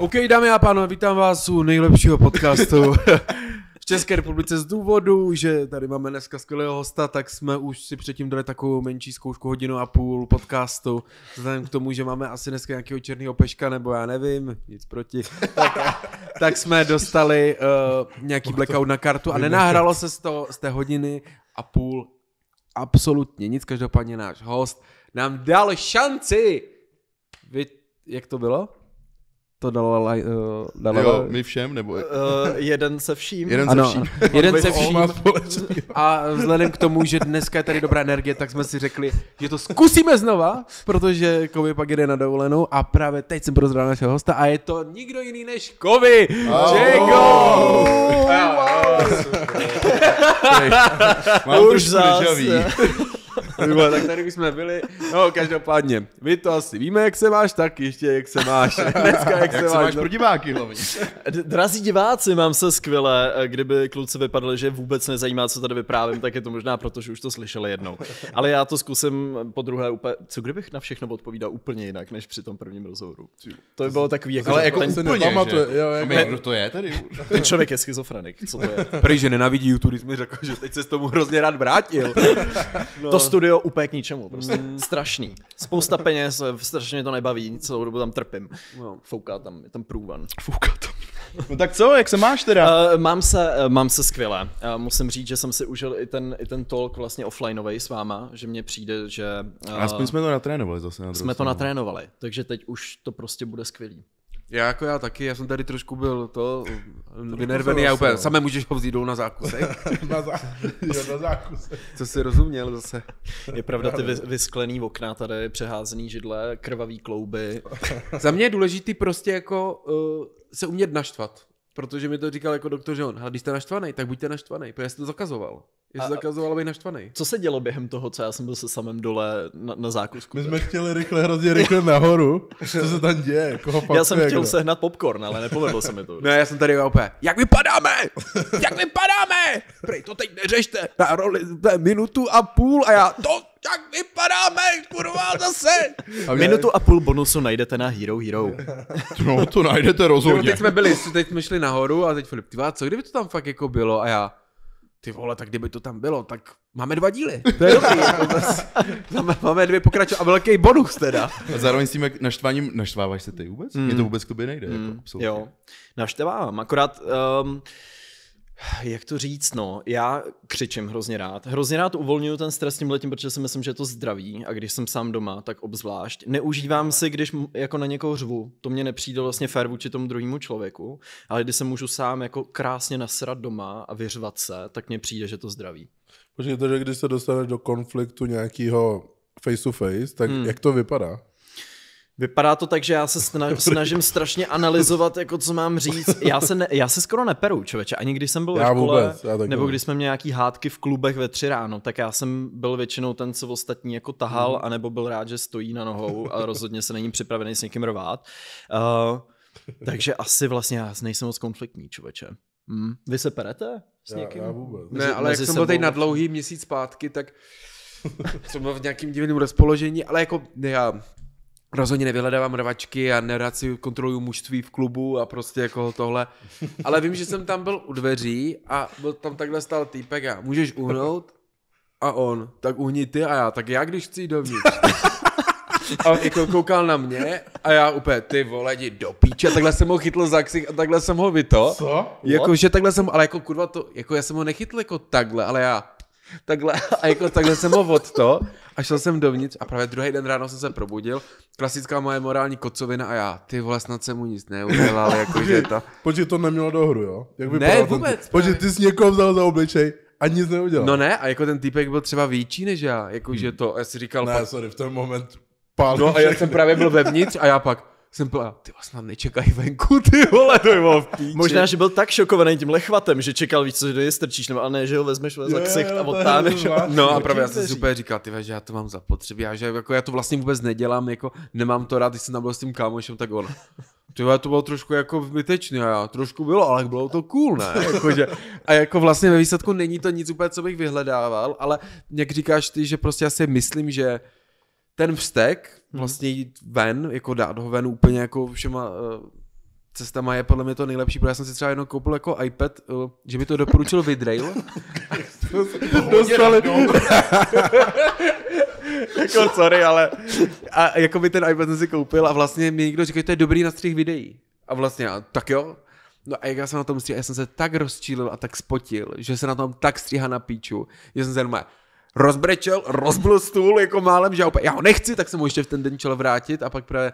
OK, dámy a pánové, vítám vás u nejlepšího podcastu v České republice z důvodu, že tady máme dneska skvělého hosta, tak jsme už si předtím dali takovou menší zkoušku hodinu a půl podcastu. Vzhledem k tomu, že máme asi dneska nějakého černého peška, nebo já nevím, nic proti, tak, tak jsme dostali uh, nějaký blackout na kartu a nenahralo se z, toho, z té hodiny a půl absolutně nic. Každopádně náš host nám dal šanci. Vy, jak to bylo? To dalo, uh, dalo Jo, my všem, nebo... Uh, jeden se vším. Jeden ano, ze vším. jeden se vším. A vzhledem k tomu, že dneska je tady dobrá energie, tak jsme si řekli, že to zkusíme znova, protože Kovy pak jede na dovolenou a právě teď jsem prozral našeho hosta a je to nikdo jiný než Kovy. Mám Už trošku zas. deja vu. Vole, tak tady už jsme byli. No, každopádně, vy to asi víme, jak se máš, tak ještě jak se máš. Dneska jak, Jak se máš pro diváky hlavně? Drazí diváci, mám se skvěle. Eh, Kdyby kluci vypadali, že vůbec nezajímá, co tady vyprávím, tak je to možná proto, že už to slyšeli jednou. Ale já to zkusím po druhé úplně. Co kdybych na všechno odpovídal úplně jinak, než při tom prvním rozhovoru? To by bylo takový, jako, Ale že jako ten, úplně, nepamatuje, že? jo, jako- my, kdo to je tady? ten člověk je schizofrenik. Co to je? Prý, že nenavidí YouTube, když mi řekl, že teď se s tomu hrozně rád vrátil. No. To studio úplně k ničemu, prostě strašný. Spousta peněz, strašně mě to nebaví, celou dobu tam trpím. No. Fouká tam, je tam průvan. Fouká to. No tak co, jak se máš teda? Uh, mám, se, uh, mám se skvěle. Uh, musím říct, že jsem si užil i ten, i ten talk vlastně offlineový s váma, že mně přijde, že uh, Aspoň jsme to natrénovali zase na jsme to natrénovali, takže teď už to prostě bude skvělý. Já jako já taky, já jsem tady trošku byl to vynervený, já úplně, samé můžeš ho vzít dolů na zákusek. na, zá... jo, na zákuse. Co jsi rozuměl zase? Je pravda, ty vy, vysklený okna tady, přeházený židle, krvavý klouby. Za mě je důležitý prostě jako uh, se umět naštvat. Protože mi to říkal jako doktor John, ale když jste naštvaný, tak buďte naštvaný, protože jsi to zakazoval. Jsi A- zakazoval, aby naštvaný. Co se dělo během toho, co já jsem byl se samým dole na, na zákusku? My jsme chtěli rychle, hrozně rychle nahoru. Co se tam děje? Koho Já jsem chtěl kdo? sehnat popcorn, ale nepovedlo se mi to. Ne, já jsem tady úplně, jak vypadáme? Jak vypadáme? Prej, to teď neřešte, na roli to je minutu a půl a já, to, jak vypadáme, kurva, zase. A mě- Minutu a půl bonusu najdete na Hero Hero. No, to najdete rozhodně. teď jsme byli, teď jsme šli nahoru a teď Filip, ty co kdyby to tam fakt jako bylo a já, ty vole, tak kdyby to tam bylo, tak máme dva díly. To je dobrý. jako máme, máme dvě pokračovat a velký bonus teda. A zároveň s tím jak naštváním, naštváváš se ty vůbec? Mně to vůbec k tobě nejde. Jako, absolutně. Jo, naštvávám, akorát, um, jak to říct, no, já křičím hrozně rád. Hrozně rád uvolňuju ten stres tím letím, protože si myslím, že je to zdraví a když jsem sám doma, tak obzvlášť. Neužívám si, když jako na někoho řvu, to mě nepřijde vlastně fér vůči tomu druhému člověku, ale když se můžu sám jako krásně nasrat doma a vyřvat se, tak mně přijde, že to zdraví. Počkej, to, že když se dostaneš do konfliktu nějakého face to face, tak hmm. jak to vypadá? Vypadá to tak, že já se sna- snažím strašně analyzovat, jako co mám říct. Já se, ne, já se skoro neperu, člověče. Ani když jsem byl Já ve škole, vůbec, já nebo ne. když jsme měli nějaký hádky v klubech ve tři ráno, tak já jsem byl většinou ten, co ostatní jako tahal, Mhm. anebo byl rád, že stojí na nohou a rozhodně se není připravený s někým rvát. Uh, takže asi vlastně já nejsem moc konfliktní, člověče. Hmm. Vy se perete s Já, někým? já vůbec. Ne, Mezi- ale jak mezi jsem byl teď na dlouhý měsíc zpátky, tak třeba v nějakým divným rozpoložení, ale jako já rozhodně nevyhledávám rvačky a nerad si kontroluju mužství v klubu a prostě jako tohle. Ale vím, že jsem tam byl u dveří a byl tam takhle stál týpek a můžeš uhnout? A on, tak uhni ty a já, tak já když chci jít dovnitř. A jako koukal na mě a já úplně, ty vole, jdi do píče, a takhle jsem ho chytl za ksich a takhle jsem ho vyto. Co? Jako, že takhle jsem, ale jako kurva to, jako já jsem ho nechytl jako takhle, ale já takhle a jako takhle jsem ho od to a šel jsem dovnitř a právě druhý den ráno jsem se probudil, klasická moje morální kocovina a já, ty vole, snad jsem mu nic neudělal, jakože to, Počkej, to nemělo dohru, jo? Jak Ne, ten vůbec, typ? Počkej, ty jsi někoho vzal za obličej a nic neudělal. no ne, a jako ten týpek byl třeba větší než já, jakože to, já si říkal, ne, fakt, sorry, v ten moment pál. no a já jsem právě byl vevnitř a já pak jsem byl, ty vás snad nečekají venku, ty vole, to je bylo v píči. Možná, že byl tak šokovaný tím lechvatem, že čekal víc, co do je strčíš, nebo ale ne, že ho vezmeš za Jo, ksicht a odtáhneš. zvláštní. No a Jaký právě já jsem si úplně říkal, ty že já to mám zapotřebí, a že jako já to vlastně vůbec nedělám, jako nemám to rád, když jsem tam byl s tím kámošem, tak on. Ty to bylo trošku jako zbytečný a já, trošku bylo, ale bylo to cool, ne? Jakože, a jako vlastně ve výsledku není to nic úplně, co bych vyhledával, ale jak říkáš ty, že prostě já si myslím, že ten vztek, vlastně jít ven, jako dát ho ven úplně jako všema uh, cestama je podle mě to nejlepší, protože já jsem si třeba jednou koupil jako iPad, uh, že mi to doporučil Vidrail. Dostali, jako sorry, ale a jako by ten iPad jsem si koupil a vlastně mi někdo říkal, že to je dobrý na střih videí. A vlastně, a, tak jo. No a jak já jsem na tom stříhal, já jsem se tak rozčílil a tak spotil, že se na tom tak stříhá na píču, že jsem se jenom rozbrečel, rozbil stůl jako málem, že já, úplně, já ho nechci, tak jsem mu ještě v ten den chtěl vrátit a pak právě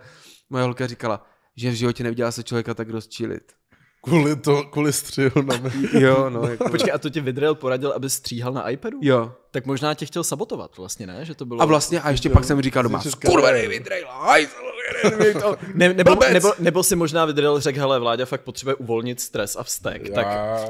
moje holka říkala, že v životě neviděla se člověka tak rozčílit. kvůli, to, kvůli střihu na mě. Jo, no. Jako... Počkej, a to ti Vidrel poradil, aby stříhal na iPadu? Jo. Tak možná tě chtěl sabotovat vlastně, ne? Že to bylo... A vlastně, a ještě pak jsem říkal doma, skurvený mi to- Ne, nebo, nebo, nebo, si možná Vidrel řekl, hele, Vláďa fakt potřebuje uvolnit stres a vztek. Já- tak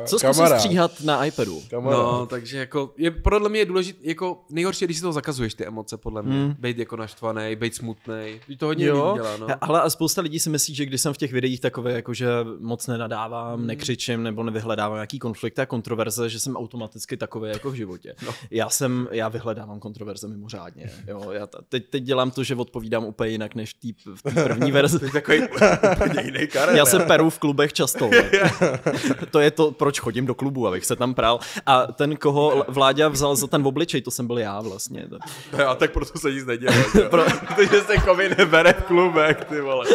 co zkusil kamarád. stříhat na iPadu? Kamarád. No, takže jako, je, podle mě je důležité, jako nejhorší, když si to zakazuješ, ty emoce, podle mě. Hmm. Bejt jako naštvaný, bejt smutný. To hodně Jo, lidí dělá, no. ale a spousta lidí si myslí, že když jsem v těch videích takové, jako že moc nenadávám, Hmm. nekřičím nebo nevyhledávám nějaký konflikt a kontroverze, že jsem automaticky takový jako v životě. No. Já jsem, já vyhledávám kontroverze mimořádně. Jo, já ta, teď, teď dělám to, že odpovídám úplně jinak než v té v té první verzi. Takový úplně jiný Karel. Já se peru v klubech často. to je to, proč chodím do klubu, abych se tam prál. A ten, koho Vláďa vzal za ten obličej, to jsem byl já vlastně. A tak proto se nic nedělá. Pro... Protože se kovy nebere v klubech, ty vole.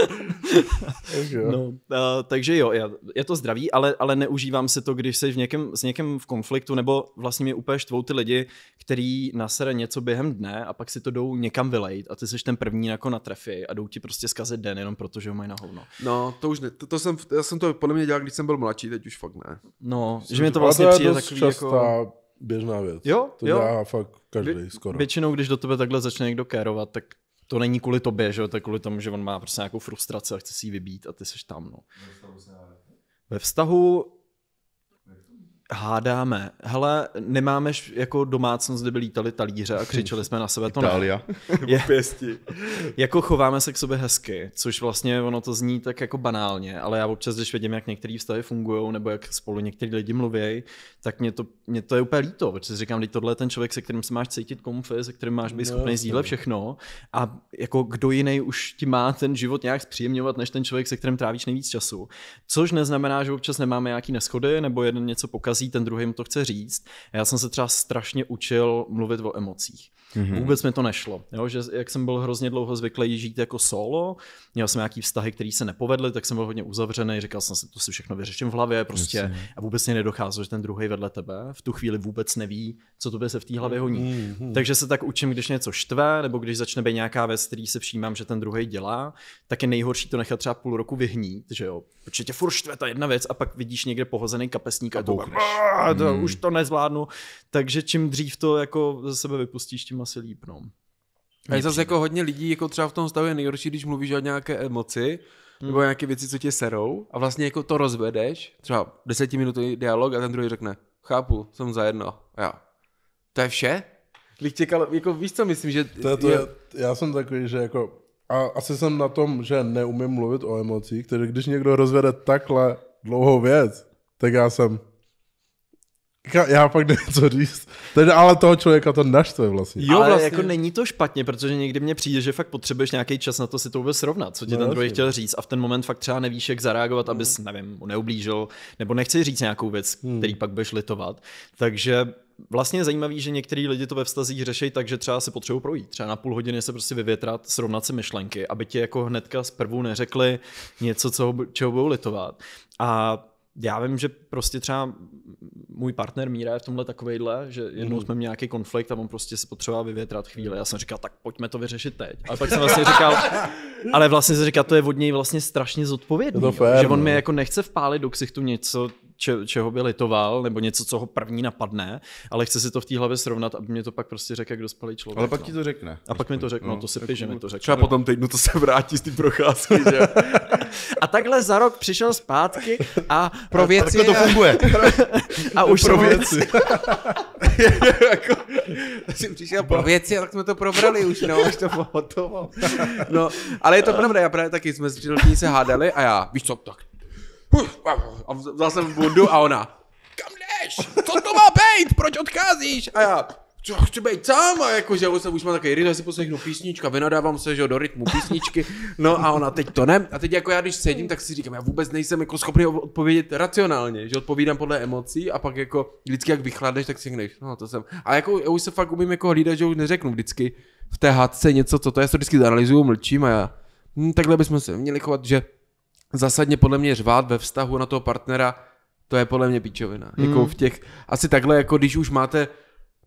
No, uh, takže jo, já- je to zdravý, ale, ale neužívám si to, když jsi v někém, s někým v konfliktu, nebo vlastně mě úplně štvou ty lidi, který nasere něco během dne a pak si to jdou někam vylejt a ty jsi ten první jako na trefy a jdou ti prostě zkazit den jenom proto, že ho mají na hovno. No, to už ne. To, to jsem, já jsem to podle mě dělal, když jsem byl mladší, teď už fakt ne. No, že mi to vlastně to je přijde dost takový častá jako... běžná věc. Jo, to jo. dělá fakt každý Vě- skoro. Většinou, když do tebe takhle začne někdo kérovat, tak to není kvůli tobě, že jo, to je kvůli tomu, že on má prostě nějakou frustraci a chce si ji vybít a ty seš tam, no. Ve vztahu hádáme. Hele, nemáme jako domácnost, kde by lítali talíře a křičeli jsme na sebe, to ne. Itália. Je, Pěsti. jako chováme se k sobě hezky, což vlastně ono to zní tak jako banálně, ale já občas, když vidím, jak některé vztahy fungují, nebo jak spolu některý lidi mluví, tak mě to, mě to je úplně líto, protože si říkám, teď tohle je ten člověk, se kterým se máš cítit komfy, se kterým máš být No, schopný sdílet všechno a jako kdo jiný už ti má ten život nějak zpříjemňovat, než ten člověk, se kterým trávíš nejvíc času. Což neznamená, že občas nemáme nějaký neschody, nebo jeden něco pokazí, ten druhý mu to chce říct. Já jsem se třeba strašně učil mluvit o emocích. Mm-hmm. Vůbec mi to nešlo. Jo? Že jak jsem byl hrozně dlouho zvyklý žít jako solo, měl jsem nějaký vztahy, které se nepovedly, tak jsem byl hodně uzavřený, říkal jsem si, to si všechno vyřeším v hlavě prostě Jasně. a vůbec mě nedocházelo, že ten druhý vedle tebe v tu chvíli vůbec neví, co tobě se v té hlavě honí. Mhm. Takže se tak učím, když něco štve, nebo když začne být nějaká věc, který se všímám, že ten druhý dělá, tak je nejhorší to nechat třeba půl roku vyhnít, že jo. Protože tě furt štve ta jedna věc a pak vidíš někde pohozený kapesník a, a to, boukneš. "Ah, to už to nezvládnu. Takže čím dřív to jako ze sebe vypustíš, tím asi líp, no. A je zase jako hodně lidí, jako třeba v tom stavu je nejhorší, když mluvíš o nějaké emoci, nebo nějaké věci, co tě serou a vlastně jako to rozvedeš, třeba desetiminutový dialog a ten druhý řekne, chápu, jsem za jedno. A já, to je vše? Bych čekal, jako víš co myslím, že... To je, to je, já jsem takový, že jako, a asi jsem na tom, že neumím mluvit o emocích, takže když někdo rozvede takhle dlouhou věc, tak já jsem, já, já pak nevím, co říct. Takže, ale toho člověka to naštve vlastně. Jo, ale vlastně. jako není to špatně, protože někdy mně přijde, že fakt potřebuješ nějaký čas na to si to vůbec srovnat, co ti No, ten druhý chtěl říct a v ten moment fakt třeba nevíš, jak zareagovat, abys, nevím, mu neublížil, nebo nechci říct nějakou věc, který pak budeš litovat. Takže vlastně je zajímavý, že některý lidi to ve vztazích řeší tak, že třeba se potřebují projít. Třeba na půl hodiny se prostě vyvětrat, srovnat si myšlenky, aby ti jako hnedka zprvu neřekli něco, co, čeho budou litovat. A já vím, že prostě třeba můj partner Míra je v tomhle takovejhle, že jednou jsme měli nějaký konflikt a on prostě se potřeboval vyvětrat chvíli. Já jsem říkal, tak pojďme to vyřešit teď. Ale pak jsem vlastně říkal, ale vlastně jsem říkal, to je od něj vlastně strašně zodpovědný. To fér, že on no. mi jako nechce vpálit do ksichtu něco, če, čeho by litoval, nebo něco, co ho první napadne, ale chce si to v té hlavě srovnat, aby mě to pak prostě řekl, jak dospělý člověk. Ale pak no. ti to řekne. A pak mi to řekne, no, to si píš, že mi to řekne. Třeba po tom týdnu to se vrátí z té procházky, že? A takhle za rok přišel zpátky a Pro věci Takhle to funguje. a už Pro věci. jako, jsem přišel pro věci, tak jsme to probrali už, no, už to bylo hotovo. No, ale je to pravda, já právě taky jsme s přítelkyní se hádali a já, víš co, tak, a vzal jsem bundu a ona, kam jdeš? Co to má být? Proč odcházíš? A já, co, chci být sám, a jako, že se už má takový rytm, si poslechnu písnička, vynadávám se, že do rytmu písničky, no a ona teď to ne, a teď jako já když sedím, tak si říkám, já vůbec nejsem jako schopný odpovědět racionálně, že odpovídám podle emocí a pak jako vždycky jak vychladneš, tak si řekneš, no to jsem, a jako já už se fakt umím jako hlídat, že už neřeknu vždycky v té hádce něco, co to je, já to vždycky zanalizuju, mlčím a já, hm, takhle bychom se měli chovat, že zásadně podle mě řvát ve vztahu na toho partnera, to je podle mě píčovina. Hmm. Jako v těch, asi takhle, jako když už máte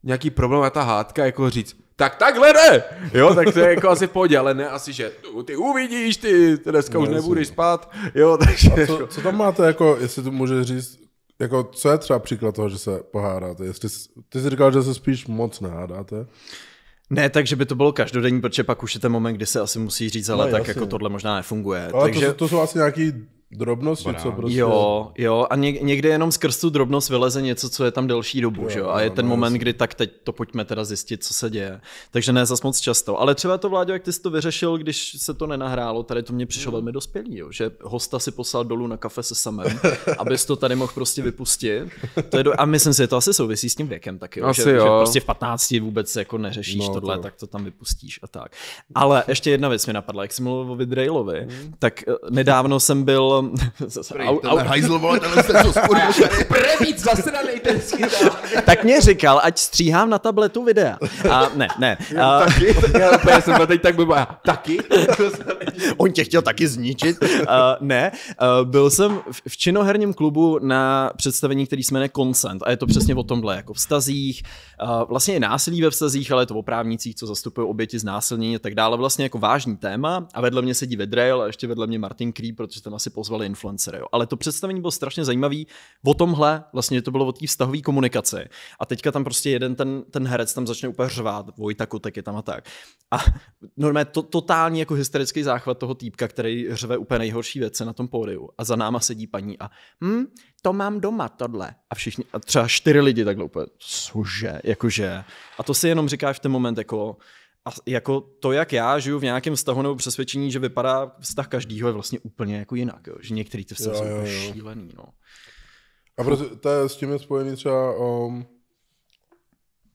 nějaký problém a ta hádka, jako říct, tak takhle ne, jo, tak to je jako asi v pohodě, ale ne asi, že ty uvidíš, ty, dneska no, už nebudeš spát, jo, takže... A co, co tam máte, jako, jestli to může říct, jako, co je třeba příklad toho, že se pohádáte? Jestli, ty jsi říkal, že se spíš moc nehádáte. Ne, takže by to bylo každodenní, protože pak už je ten moment, kdy se asi musí říct, ale no, tak jasně. jako tohle možná nefunguje. Ale takže... to, to jsou asi nějaký drobnosti, Banán. co prostě... Jo, jo, a něk, někdy jenom skrz tu drobnost vyleze něco, co je tam delší dobu, jo, že jo? A je ten no, moment, kdy tak teď to pojďme teda zjistit, co se děje. Takže ne zas moc často. Ale třeba to, Vláďo, jak ty jsi to vyřešil, když se to nenahrálo, tady to mě přišlo velmi dospělý, jo? že hosta si poslal dolů na kafe se samem, abys to tady mohl prostě vypustit. To je do... A myslím si, že to asi souvisí s tím věkem taky, jo? Asi že, jo. že, prostě v 15 vůbec jako neřešíš no, tohle, to... tak to tam vypustíš a tak. Ale ještě jedna věc mi napadla, jak jsi mluvil o Vidrailovi, hmm. tak eh, nedávno jsem byl au, au. hajzl, vole, tenhle jste co skurvil. Prevíc zasranej ten Tak mě říkal, ať stříhám na tabletu videa. A ne, ne. A... Taky? Já úplně jsem teď tak byl, taky? On tě chtěl taky zničit. Uh, ne, uh, byl jsem v činoherním klubu na představení, který se jmenuje Consent a je to přesně o tomhle, jako vztazích, uh, vlastně je násilí ve vztazích, ale je to o právnících, co zastupují oběti znásilnění a tak dále, vlastně jako vážný téma a vedle mě sedí Vedrail a ještě vedle mě Martin Creep, protože tam asi pozvali influencery. Jo. Ale to představení bylo strašně zajímavý o tomhle, vlastně to bylo o té vztahové komunikaci. A teďka tam prostě jeden ten, ten herec tam začne úplně řvát, Vojta Kutek je tam a tak. A normálně to, totální jako hysterický záchvat toho týpka, který řve úplně nejhorší věci na tom pódiu. A za náma sedí paní a hm, to mám doma, tohle. A všichni, a třeba čtyři lidi takhle úplně, cože, jakože. A to si jenom říkáš v ten moment jako, a jako to, jak já žiju v nějakém vztahu nebo přesvědčení, že vypadá vztah každýho je vlastně úplně jako jinak, jo? že některý ty vztahy jsou úplně šílený. No. A proto to je s tím je spojený třeba, um,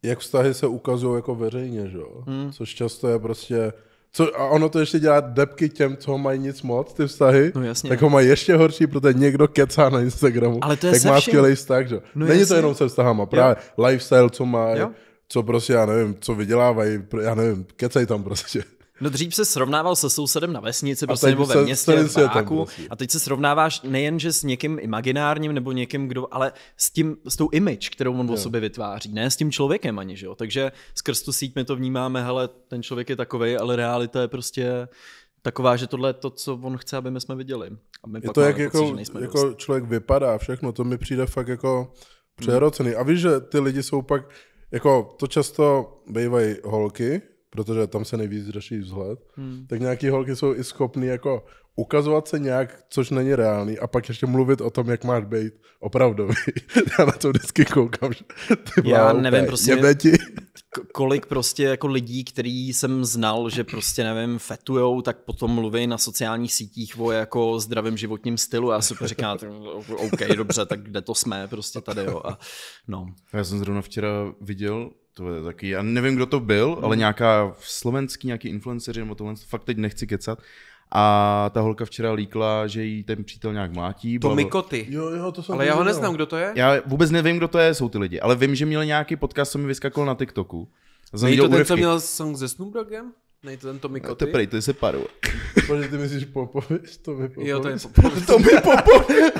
jak vztahy se ukazují jako veřejně, že jo? Hmm. Což často je prostě, co, a ono to ještě dělá depky těm, co mají nic moc, ty vztahy, no, jasně. tak ho mají ještě horší, protože někdo kecá na Instagramu, Ale to je jak má skvělý vztah, že? No, Není jasně. to jenom se vztahama, právě jo. lifestyle, co má, jo co prostě, já nevím, co vydělávají, já nevím, kecej tam prostě. No dřív se srovnával se sousedem na vesnici, prostě nebo ve městě, v baráku, prostě. a teď se srovnáváš nejenže s někým imaginárním nebo někým, kdo, ale s tím, s tou image, kterou on o sobě vytváří, ne s tím člověkem ani, že jo. Takže skrz tu síť my to vnímáme, hele, ten člověk je takový, ale realita je prostě taková, že tohle je to, co on chce, aby my jsme viděli. A my je to, jak jako, jako člověk vypadá, všechno, to mi přijde fakt jako přerocený. A víš, že ty lidi jsou pak, jako to často bývají holky, protože tam se nejvíc řeší vzhled, hmm. tak nějaký holky jsou i schopný jako ukazovat se nějak, což není reálný, a pak ještě mluvit o tom, jak máš být opravdový. Já na to vždycky koukám, že ty Já nevím, prostě, ti. kolik prostě jako lidí, který jsem znal, že prostě nevím, fetujou, tak potom mluví na sociálních sítích o jako zdravém životním stylu. Já si říkám, OK, dobře, tak kde to jsme prostě tady, jo. A, no. Já jsem zrovna včera viděl to je taky, já nevím, kdo to byl, ale nějaká slovenský, nějaký influenceři, nebo tohle, fakt teď nechci kecat, a ta holka včera líkla, že jí ten přítel nějak mlátí. To Mikoty. Jo, jo, to jsem ale já ho neznám, kdo to je. Já vůbec nevím, kdo to je, jsou ty lidi, ale vím, že měl nějaký podcast, co mi vyskakoval na TikToku. Není to ten, co měl song se Snoop Doggem? Nej to ten Tommy Koty? To prej, to je Separu. Protože ty myslíš Popovič? To mi Popovič. Jo, to je Popovič. to mi Popovič.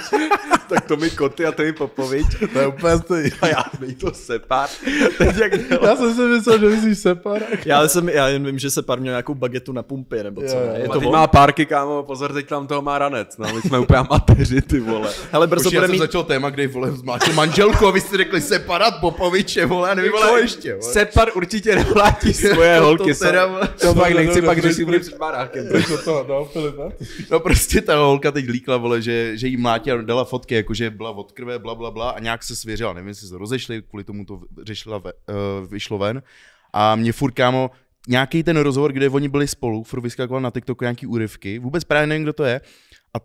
tak to mi Koty a to mi Popovič. to je úplně stejný. A já nej to Separ. Teď jak já jsem si myslel, že myslíš Separ. já, jsem, já jen vím, že Separ měl nějakou bagetu na pumpy, nebo co. Je, je to má párky, kámo, pozor, teď tam toho má ranec. No, my jsme úplně amatéři, ty vole. Hele, brzo bude mít... začal téma, kde vole zmáčil manželku a vy jste řekli Separat Popoviče, vole, a nevím, co ještě. Separ určitě nevlátí svoje holky. To fakt nechci pak, že si bude před barákem. to, no, no prostě ta holka teď líkla, vole, že, že jí mlátí a dala fotky, jakože byla od krve, bla, bla, bla a nějak se svěřila, nevím, jestli se rozešli, kvůli tomu to řešila, ve, uh, vyšlo ven. A mě furt, kámo, nějaký ten rozhovor, kde oni byli spolu, furt vyskakoval na TikToku nějaký úryvky, vůbec právě nevím, kdo to je. A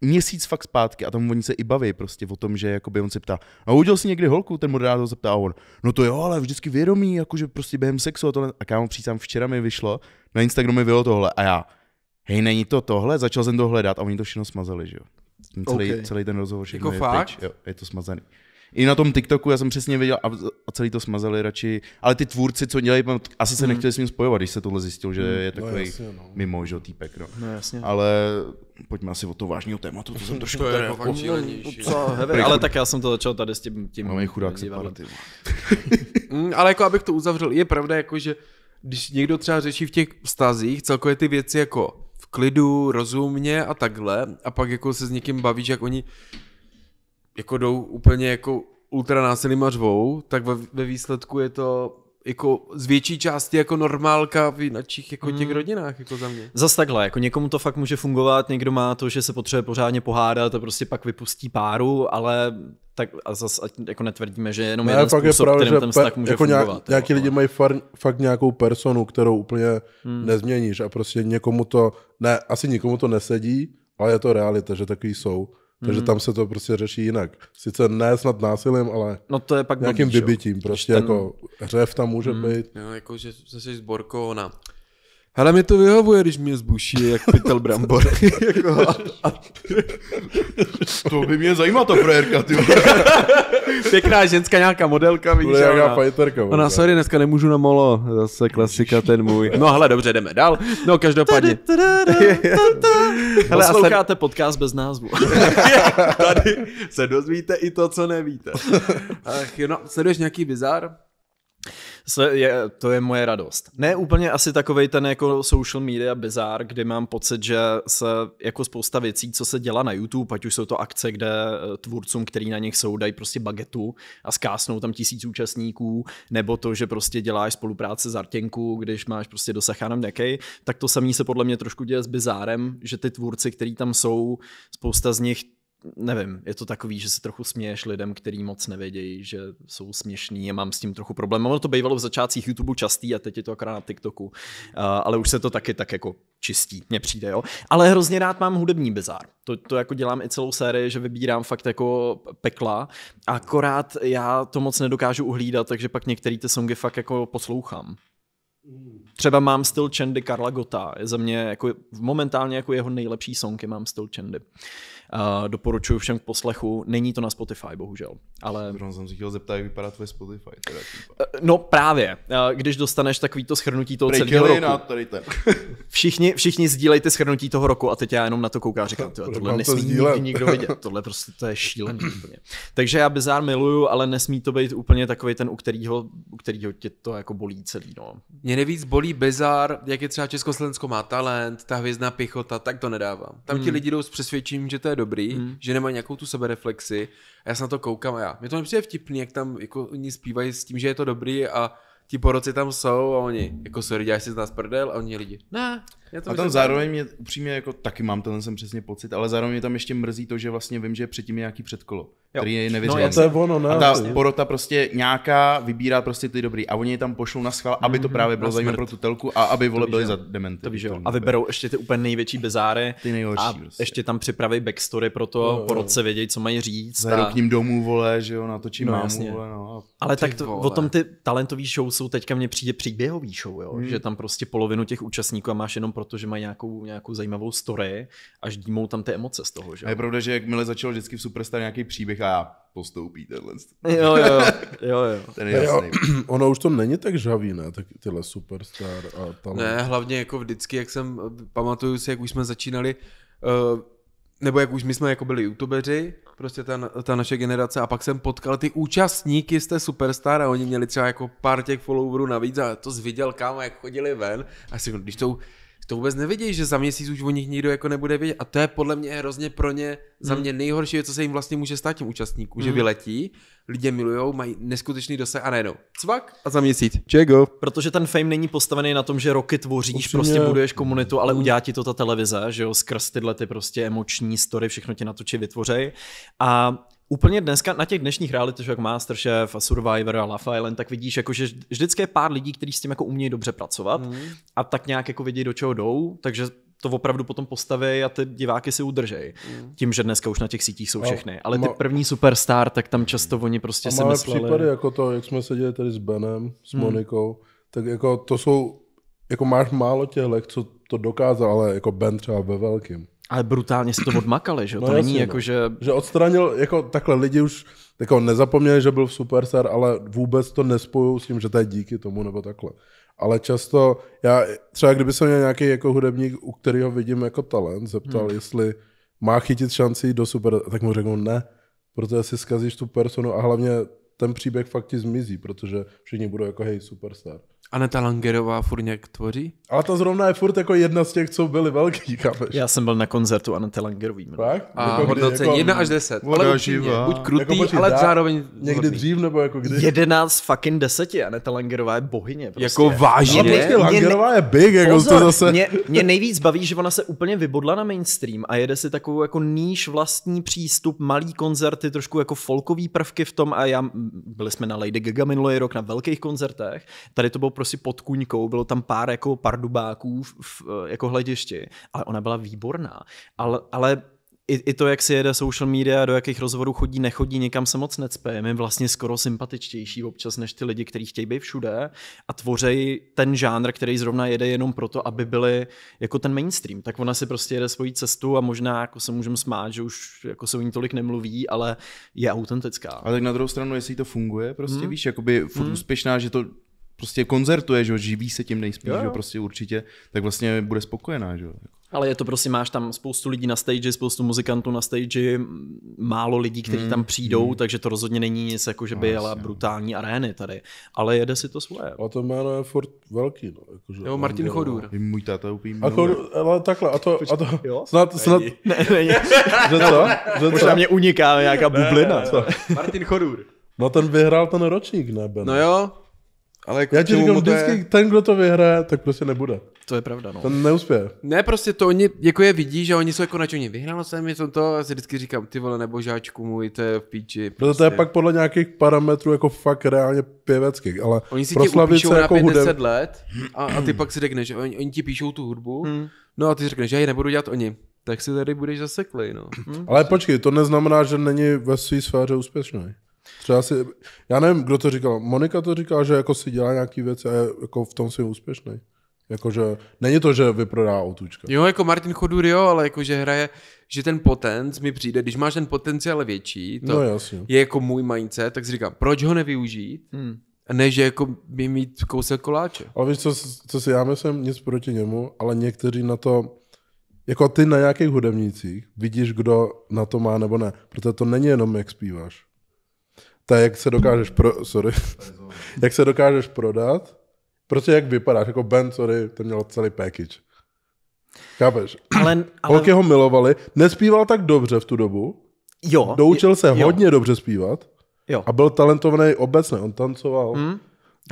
měsíc fakt zpátky a tam oni se i baví prostě o tom, že jakoby on se ptá, a udělal si někdy holku, ten moderátor se ptá a on, no to jo, ale vždycky vědomí, jakože prostě během sexu a tohle. A kámo, přísám, včera mi vyšlo, na Instagramu mi bylo tohle a já, hej, není to tohle, začal jsem to hledat a oni to všechno smazali, že jo. Ten Celý, Ok. celý ten rozhovor všechno Jako je fakt? pryč, jo, je to smazaný. I na tom TikToku já jsem přesně viděl a, a celý to smazali radši, ale ty tvůrci, co dělají, asi se nechtěli s ním spojovat, když se tohle zjistil, že je No takový jasně, no. mimo, že týpek, no. No jasně. Ale pojďme asi od toho vážného tématu, to jsem trošku To je jako. Co, heavy, ale tak já jsem to začal tady s tím, tím Máme chudák separativní. Mm, ale jako abych to uzavřel, je pravda jako, že když někdo třeba řeší v těch vztazích celkově ty věci jako klidu, rozumně a takhle. A pak jako se s někým bavíš, jak oni jako jdou úplně jako ultra řvou, tak ve, ve výsledku je to jako z větší části jako normálka v jinakších jako těch rodinách, jako za mě. Zas takhle, jako někomu to fakt může fungovat, někdo má to, že se potřebuje pořádně pohádat a prostě pak vypustí páru, ale tak a zas ať jako netvrdíme, že je jenom Ne, jeden fakt je způsob, pravda, kterým že ten vztah může jako nějak, fungovat. nějaký jo, lidi mají far, fakt nějakou personu, kterou úplně hmm. nezměníš a prostě někomu to, ne, asi nikomu to nesedí, ale je to realita, že takový jsou. Takže Hmm. tam se to prostě řeší jinak. Sice ne snad násilím, ale No to je pak nějakým blbý, vybitím. Prostě ten- jako hřev tam může být. Jo, jako, že jsi s Borkou, ona. Hele, mi to vyhovuje, když mě zbuší, jak pytel brambor. jako, a, To by mě zajímalo, ta frajerka, ty pěkná ženská nějaká modelka, víš, Bude a nějaká ona- fighterka. Ona, možná. sorry, dneska nemůžu na molo, zase klasika ten můj. No hele, dobře, jdeme dál. No každopádně. Hele, a Posloucháte podcast bez názvu. tady se dozvíte i to, co nevíte. Ach, jo, no, sleduješ nějaký bizar? Je, to je moje radost. Ne úplně asi takovej ten jako social media bizar, kdy mám pocit, že se jako spousta věcí, co se dělá na YouTube, ať už jsou to akce, kde eh, tvůrcům, který na nich jsou, dají prostě bagetu a skásnou tam tisíc účastníků, nebo to, že prostě děláš spolupráce s Artěnku, když máš prostě dosah nějaký, tak to samý se podle mě trošku děje s bizárem, že ty tvůrci, který tam jsou, spousta z nich nevím, je to takový, že se trochu směješ lidem, který moc nevědějí, že jsou směšný a mám s tím trochu problém. Ono to bývalo v začátcích YouTube častý a teď je to akorát na TikToku, uh, ale už se to taky tak jako čistí, mně přijde, jo. Ale hrozně rád mám hudební bizár. To, to jako dělám i celou sérii, že vybírám fakt jako pekla, akorát já to moc nedokážu uhlídat, takže pak některé ty songy fakt jako poslouchám. Třeba mám styl Chandy Karla Gota, je za mě jako momentálně jako jeho nejlepší songy mám styl Chandy. Uh, doporučuji všem k poslechu, není to na Spotify, bohužel, ale Zrovna jsem si chtěl zeptat, jak vypadá tvoje Spotify. Teda, uh, no právě, uh, když dostaneš takový to schrnutí toho celého Breakelin roku. a tady ten. Všichni, všichni sdílejte schrnutí toho roku a teď já jenom na to koukám a říkám, tohle to nesmí sdílet. nikdy nikdo vidět, tohle prostě to je šílený úplně. Takže já bizár miluju, ale nesmí to být úplně takový ten, u kterého, u kterého tě to jako bolí celý, no. Mě nejvíc bolí bizar, jak je třeba Československo má talent, ta hvězdná pichota, tak to nedávám. Tam ti lidi jdou s přesvědčením, že to je dobrý, že nemají nějakou tu sebereflexi a já se na to koukám a já. Mě to nepřijde vtipný, jak tam jako oni zpívají s tím, že je to dobrý a ti poroci tam jsou a oni, jako sorry, děláš si z nás prdel a oni lidi, ne, já to A tam tak." zároveň mě upřímně jako taky mám tenhle jsem přesně pocit, ale zároveň mě tam ještě mrzí to, že vlastně vím, že předtím je nějaký předkolo, který je nevěřitelný. No, A to je ono, ne? A ta Asi. porota prostě nějaká vybírá prostě ty dobrý a oni je tam pošlou na schvál, aby to právě bylo zajímavé pro tu telku a aby vole byli jo. za dementy. To víš, jo. To A vyberou ještě ty úplně největší bezáry. Ty nejhorší A prostě. ještě tam připraví backstory pro to, jo. porodce vědějí, co mají říct. Zajedou A... k ním domů, vole, že jo, natočí No, mámu, vole, no. Ale tak to, o tom ty talentový show jsou teďka mně přijde příběhový show, jo? Hmm. že tam prostě polovinu těch účastníků a máš jenom proto, že mají nějakou, nějakou zajímavou story a ždímou tam ty emoce z toho. Že? A je pravda, že jakmile začal vždycky v Superstar nějaký příběh a já postoupí tenhle. Jo, jo, jo, jo. Ten je Jo, jasný. ono už to není tak žavý, ne? Tak tyhle superstar a talent. Ne, hlavně jako vždycky, jak jsem, eh, pamatuju si, jak už jsme začínali, uh, nebo jak už my jsme jako byli youtubeři, prostě ta, ta naše generace, a pak jsem potkal ty účastníky z té Superstar a oni měli třeba jako pár těch followerů navíc a to zviděl kámo, jak chodili ven. A si když to, to vůbec nevědějí, že za měsíc už o nich nikdo jako nebude vědět. A to je podle mě hrozně pro ně, za mě nejhorší, co se jim vlastně může stát těm účastníkům, že vyletí, lidé milujou, mají neskutečný dosah a najednou cvak. A za měsíc, čego? Protože ten fame není postavený na tom, že roky tvoříš, Upřímně- prostě buduješ komunitu, ale udělá ti to ta televize, že jo, skrz tyhle ty prostě emoční story, všechno ti natočí, vytvořej. A Úplně dneska na těch dnešních reality show, jak Masterchef a Survivor a Love Island, tak vidíš, jako, že vždycky je pár lidí, kteří s tím jako umějí dobře pracovat Mhm. a tak nějak jako vědí, do čeho jdou, takže to opravdu potom postaví a ty diváky si udržej. Tím, že dneska už na těch sítích jsou A všechny. Ale ty ma- první superstar, tak tam často oni prostě A si máme mysleli... případy jako to, jak jsme seděli tady s Benem, s Hmm. Monikou, tak jako to jsou, jako máš málo těchto, co to dokázal, ale jako Ben třeba ve velkým. Ale brutálně si to odmakali, že? No To není jako, no. že... Že odstranil, jako takhle lidi už jako nezapomněli, že byl v Superstar, ale vůbec to nespojují s tím, že to je díky tomu nebo takhle. Ale často, já třeba kdyby se měl nějaký jako hudebník, u kterého vidím jako talent, zeptal, hmm. jestli má chytit šanci do super, tak mu řeknu ne, protože si zkazíš tu personu a hlavně ten příběh fakt ti zmizí, protože všichni budou jako hej, superstar. Aneta Langerová furt nějak tvoří? Ale ta zrovna je furt jako jedna z těch, co byli velký, chápeš? Já jsem byl na koncertu Anety Langerový. Fakt? A Jako hodnocení jako 1 až 10. voda Ale upřímně, buď krutý, Jako počkej, ale dá- zároveň Někdy hodný. dřív nebo jako kdy? 11 fucking deseti, Aneta Langerová je bohyně. Prostě. Jako Ale vážně? počkej, Mě- Langerová je big, jako Pozor, to zase... mě, mě nejvíc baví, že ona se úplně vybodla na mainstream a jede si takovou jako níž vlastní přístup, malý koncerty, trošku jako folkový prvky v tom a já, byli jsme na Lady Gaga minulý rok na velkých koncertech, tady to bylo prostě pod kuňkou, bylo tam pár jako pardubáků v, v, jako hledišti, ale ona byla výborná. Ale, ale i, i to, jak si jede social media, do jakých rozhovorů chodí, nechodí, někam se moc necpe, je mi vlastně skoro sympatičtější občas než ty lidi, kteří chtějí být všude a tvořejí ten žánr, který zrovna jede jenom proto, aby byli jako ten mainstream. Tak ona si prostě jede svoji cestu a možná jako se můžeme smát, že už jako se o ní tolik nemluví, ale je autentická. Ale tak na druhou stranu, jestli to funguje, prostě hmm. víš, jakoby furt úspěšná, že to prostě koncertuje, že jo, živí se tím nejspíš, Jo, že prostě určitě, tak vlastně bude spokojená, že jo. Ale je to prostě, máš tam spoustu lidí na stage, spoustu muzikantů na stage, málo lidí, kteří tam přijdou, takže to rozhodně není nic, jako že by jela brutální arény tady. Ale jede si to svoje. A to jméno je furt velký, no. Jakože Jo, Martin. Chodůr. Vy můj táta úplně A Chodůr, ale takhle, a to, a to Jo? snad, snad, Ne, ne, ne. že co? Že Možná mě uniká nějaká bublina. Martin Chodůr. No ten vyhrál ten ročník, ne, Ben? No jo, ale jako Já ti říkám mu to vždycky, je? ten, kdo to vyhraje, tak prostě nebude. To je pravda, no. Ten neuspěje. Ne, prostě to oni, jako je vidí, že oni jsou jako nadšení. Vyhrál jsem něco to, já si vždycky říkám, ty vole, nebožáčku můj, to je v píči. Protože to je pak podle nějakých parametrů jako fakt reálně pěveckých, ale Oni si ti upíšou se na jako 5 hudeb... 10 let a, a, ty pak si řekneš, že oni, oni ti píšou tu hudbu, hmm. no a ty řekneš, že já ji nebudu dělat oni. Tak si tady budeš zaseklej, no. Ale počkej, to neznamená, že není ve své sféře úspěšný. Třeba si, já nevím, kdo to říkal, Monika to říkala, že jako si dělá nějaký věci a je jako v tom si úspěšný. Jakože, není to, že vyprodá autůčka. Jo, jako Martin Chodur, jo, ale jako, že hraje, že ten potenc mi přijde, když máš ten potenciál větší, to No jasně. je jako můj mindset, tak si říkám, proč ho nevyužít, hmm. a ne, že jako by mít kousek koláče. Ale víš, co, co si já myslím, nic proti němu, ale někteří na to, jako ty na nějakých hudebnících, vidíš, kdo na to má nebo ne. Protože to není jenom, jak zpíváš. To je, jak se dokážeš pro, sorry, jak se dokážeš prodat, prostě jak vypadáš, jako Ben, sorry, ten měl celý package. Chápeš? Ale, ale Holky ho milovali, nespíval tak dobře v tu dobu, jo, doučil se jo, hodně dobře zpívat Jo. a byl talentovaný obecně, on tancoval. Hmm?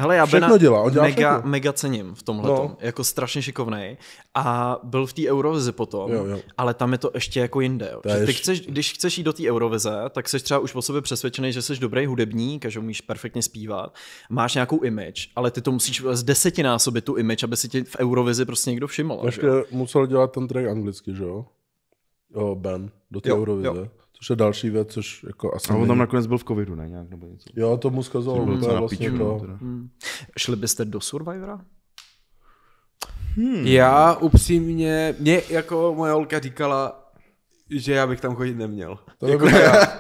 Hele, já Všechno Bena dělá, on dělá mega, všechno. mega cením v tomhle, No. jako strašně šikovnej. A byl v té Eurovizi potom, Jo, jo. ale tam je to ještě jako jinde. Jo. Že ty chceš, když chceš jít do té Eurovize, tak jsi třeba už po sobě přesvědčený, že jsi dobrý hudebník a že umíš perfektně zpívat. Máš nějakou image, ale ty to musíš z desetinásobit tu image, aby si tě v Eurovizi prostě někdo všiml. Ještě musel dělat ten track anglicky, že jo? Ben, do té Eurovize. jo. Což je další věc, což jako asi A on tam nakonec byl v covidu, ne? Nějak nebo něco. Jo, to mu zkazalo To vlastně piču, to. no, teda. Šli byste do Survivora? Hmm. Já upřímně, mě jako moje holka říkala, že já bych tam chodit neměl. To, Jako, bych,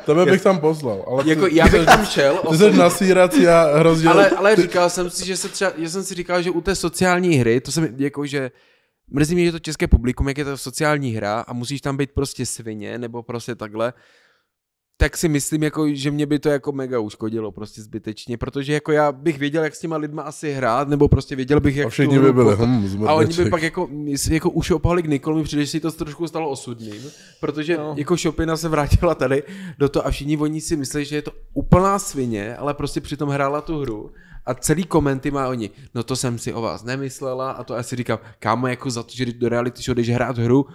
to bych tam poslal. Ale jako ty, já bych tam šel, ty jsi nasírací a hrozně... ale, ale říkal jsem si, že se třeba, já jsem si říkal, že u té sociální hry, to jsem jako, že mrzí mě, že to české publikum, jak je to sociální hra a musíš tam být prostě svině, nebo prostě takhle, tak si myslím, jako, že mě by to jako mega uškodilo prostě zbytečně, protože jako já bych věděl, jak s těma lidma asi hrát, nebo prostě věděl bych, jak A všichni by byli, hm, A oni by pak jako, jako ušopali k Nikol, mi přijde, že si to trošku stalo osudným, protože no. jako Šopina se vrátila tady do toho a všichni oni si myslí, že je to úplná svině, ale prostě přitom hrála tu hru a celý komenty má oni, no to jsem si o vás nemyslela a to asi říkám, kámo, jako za to, že do reality show jdeš hrát hru,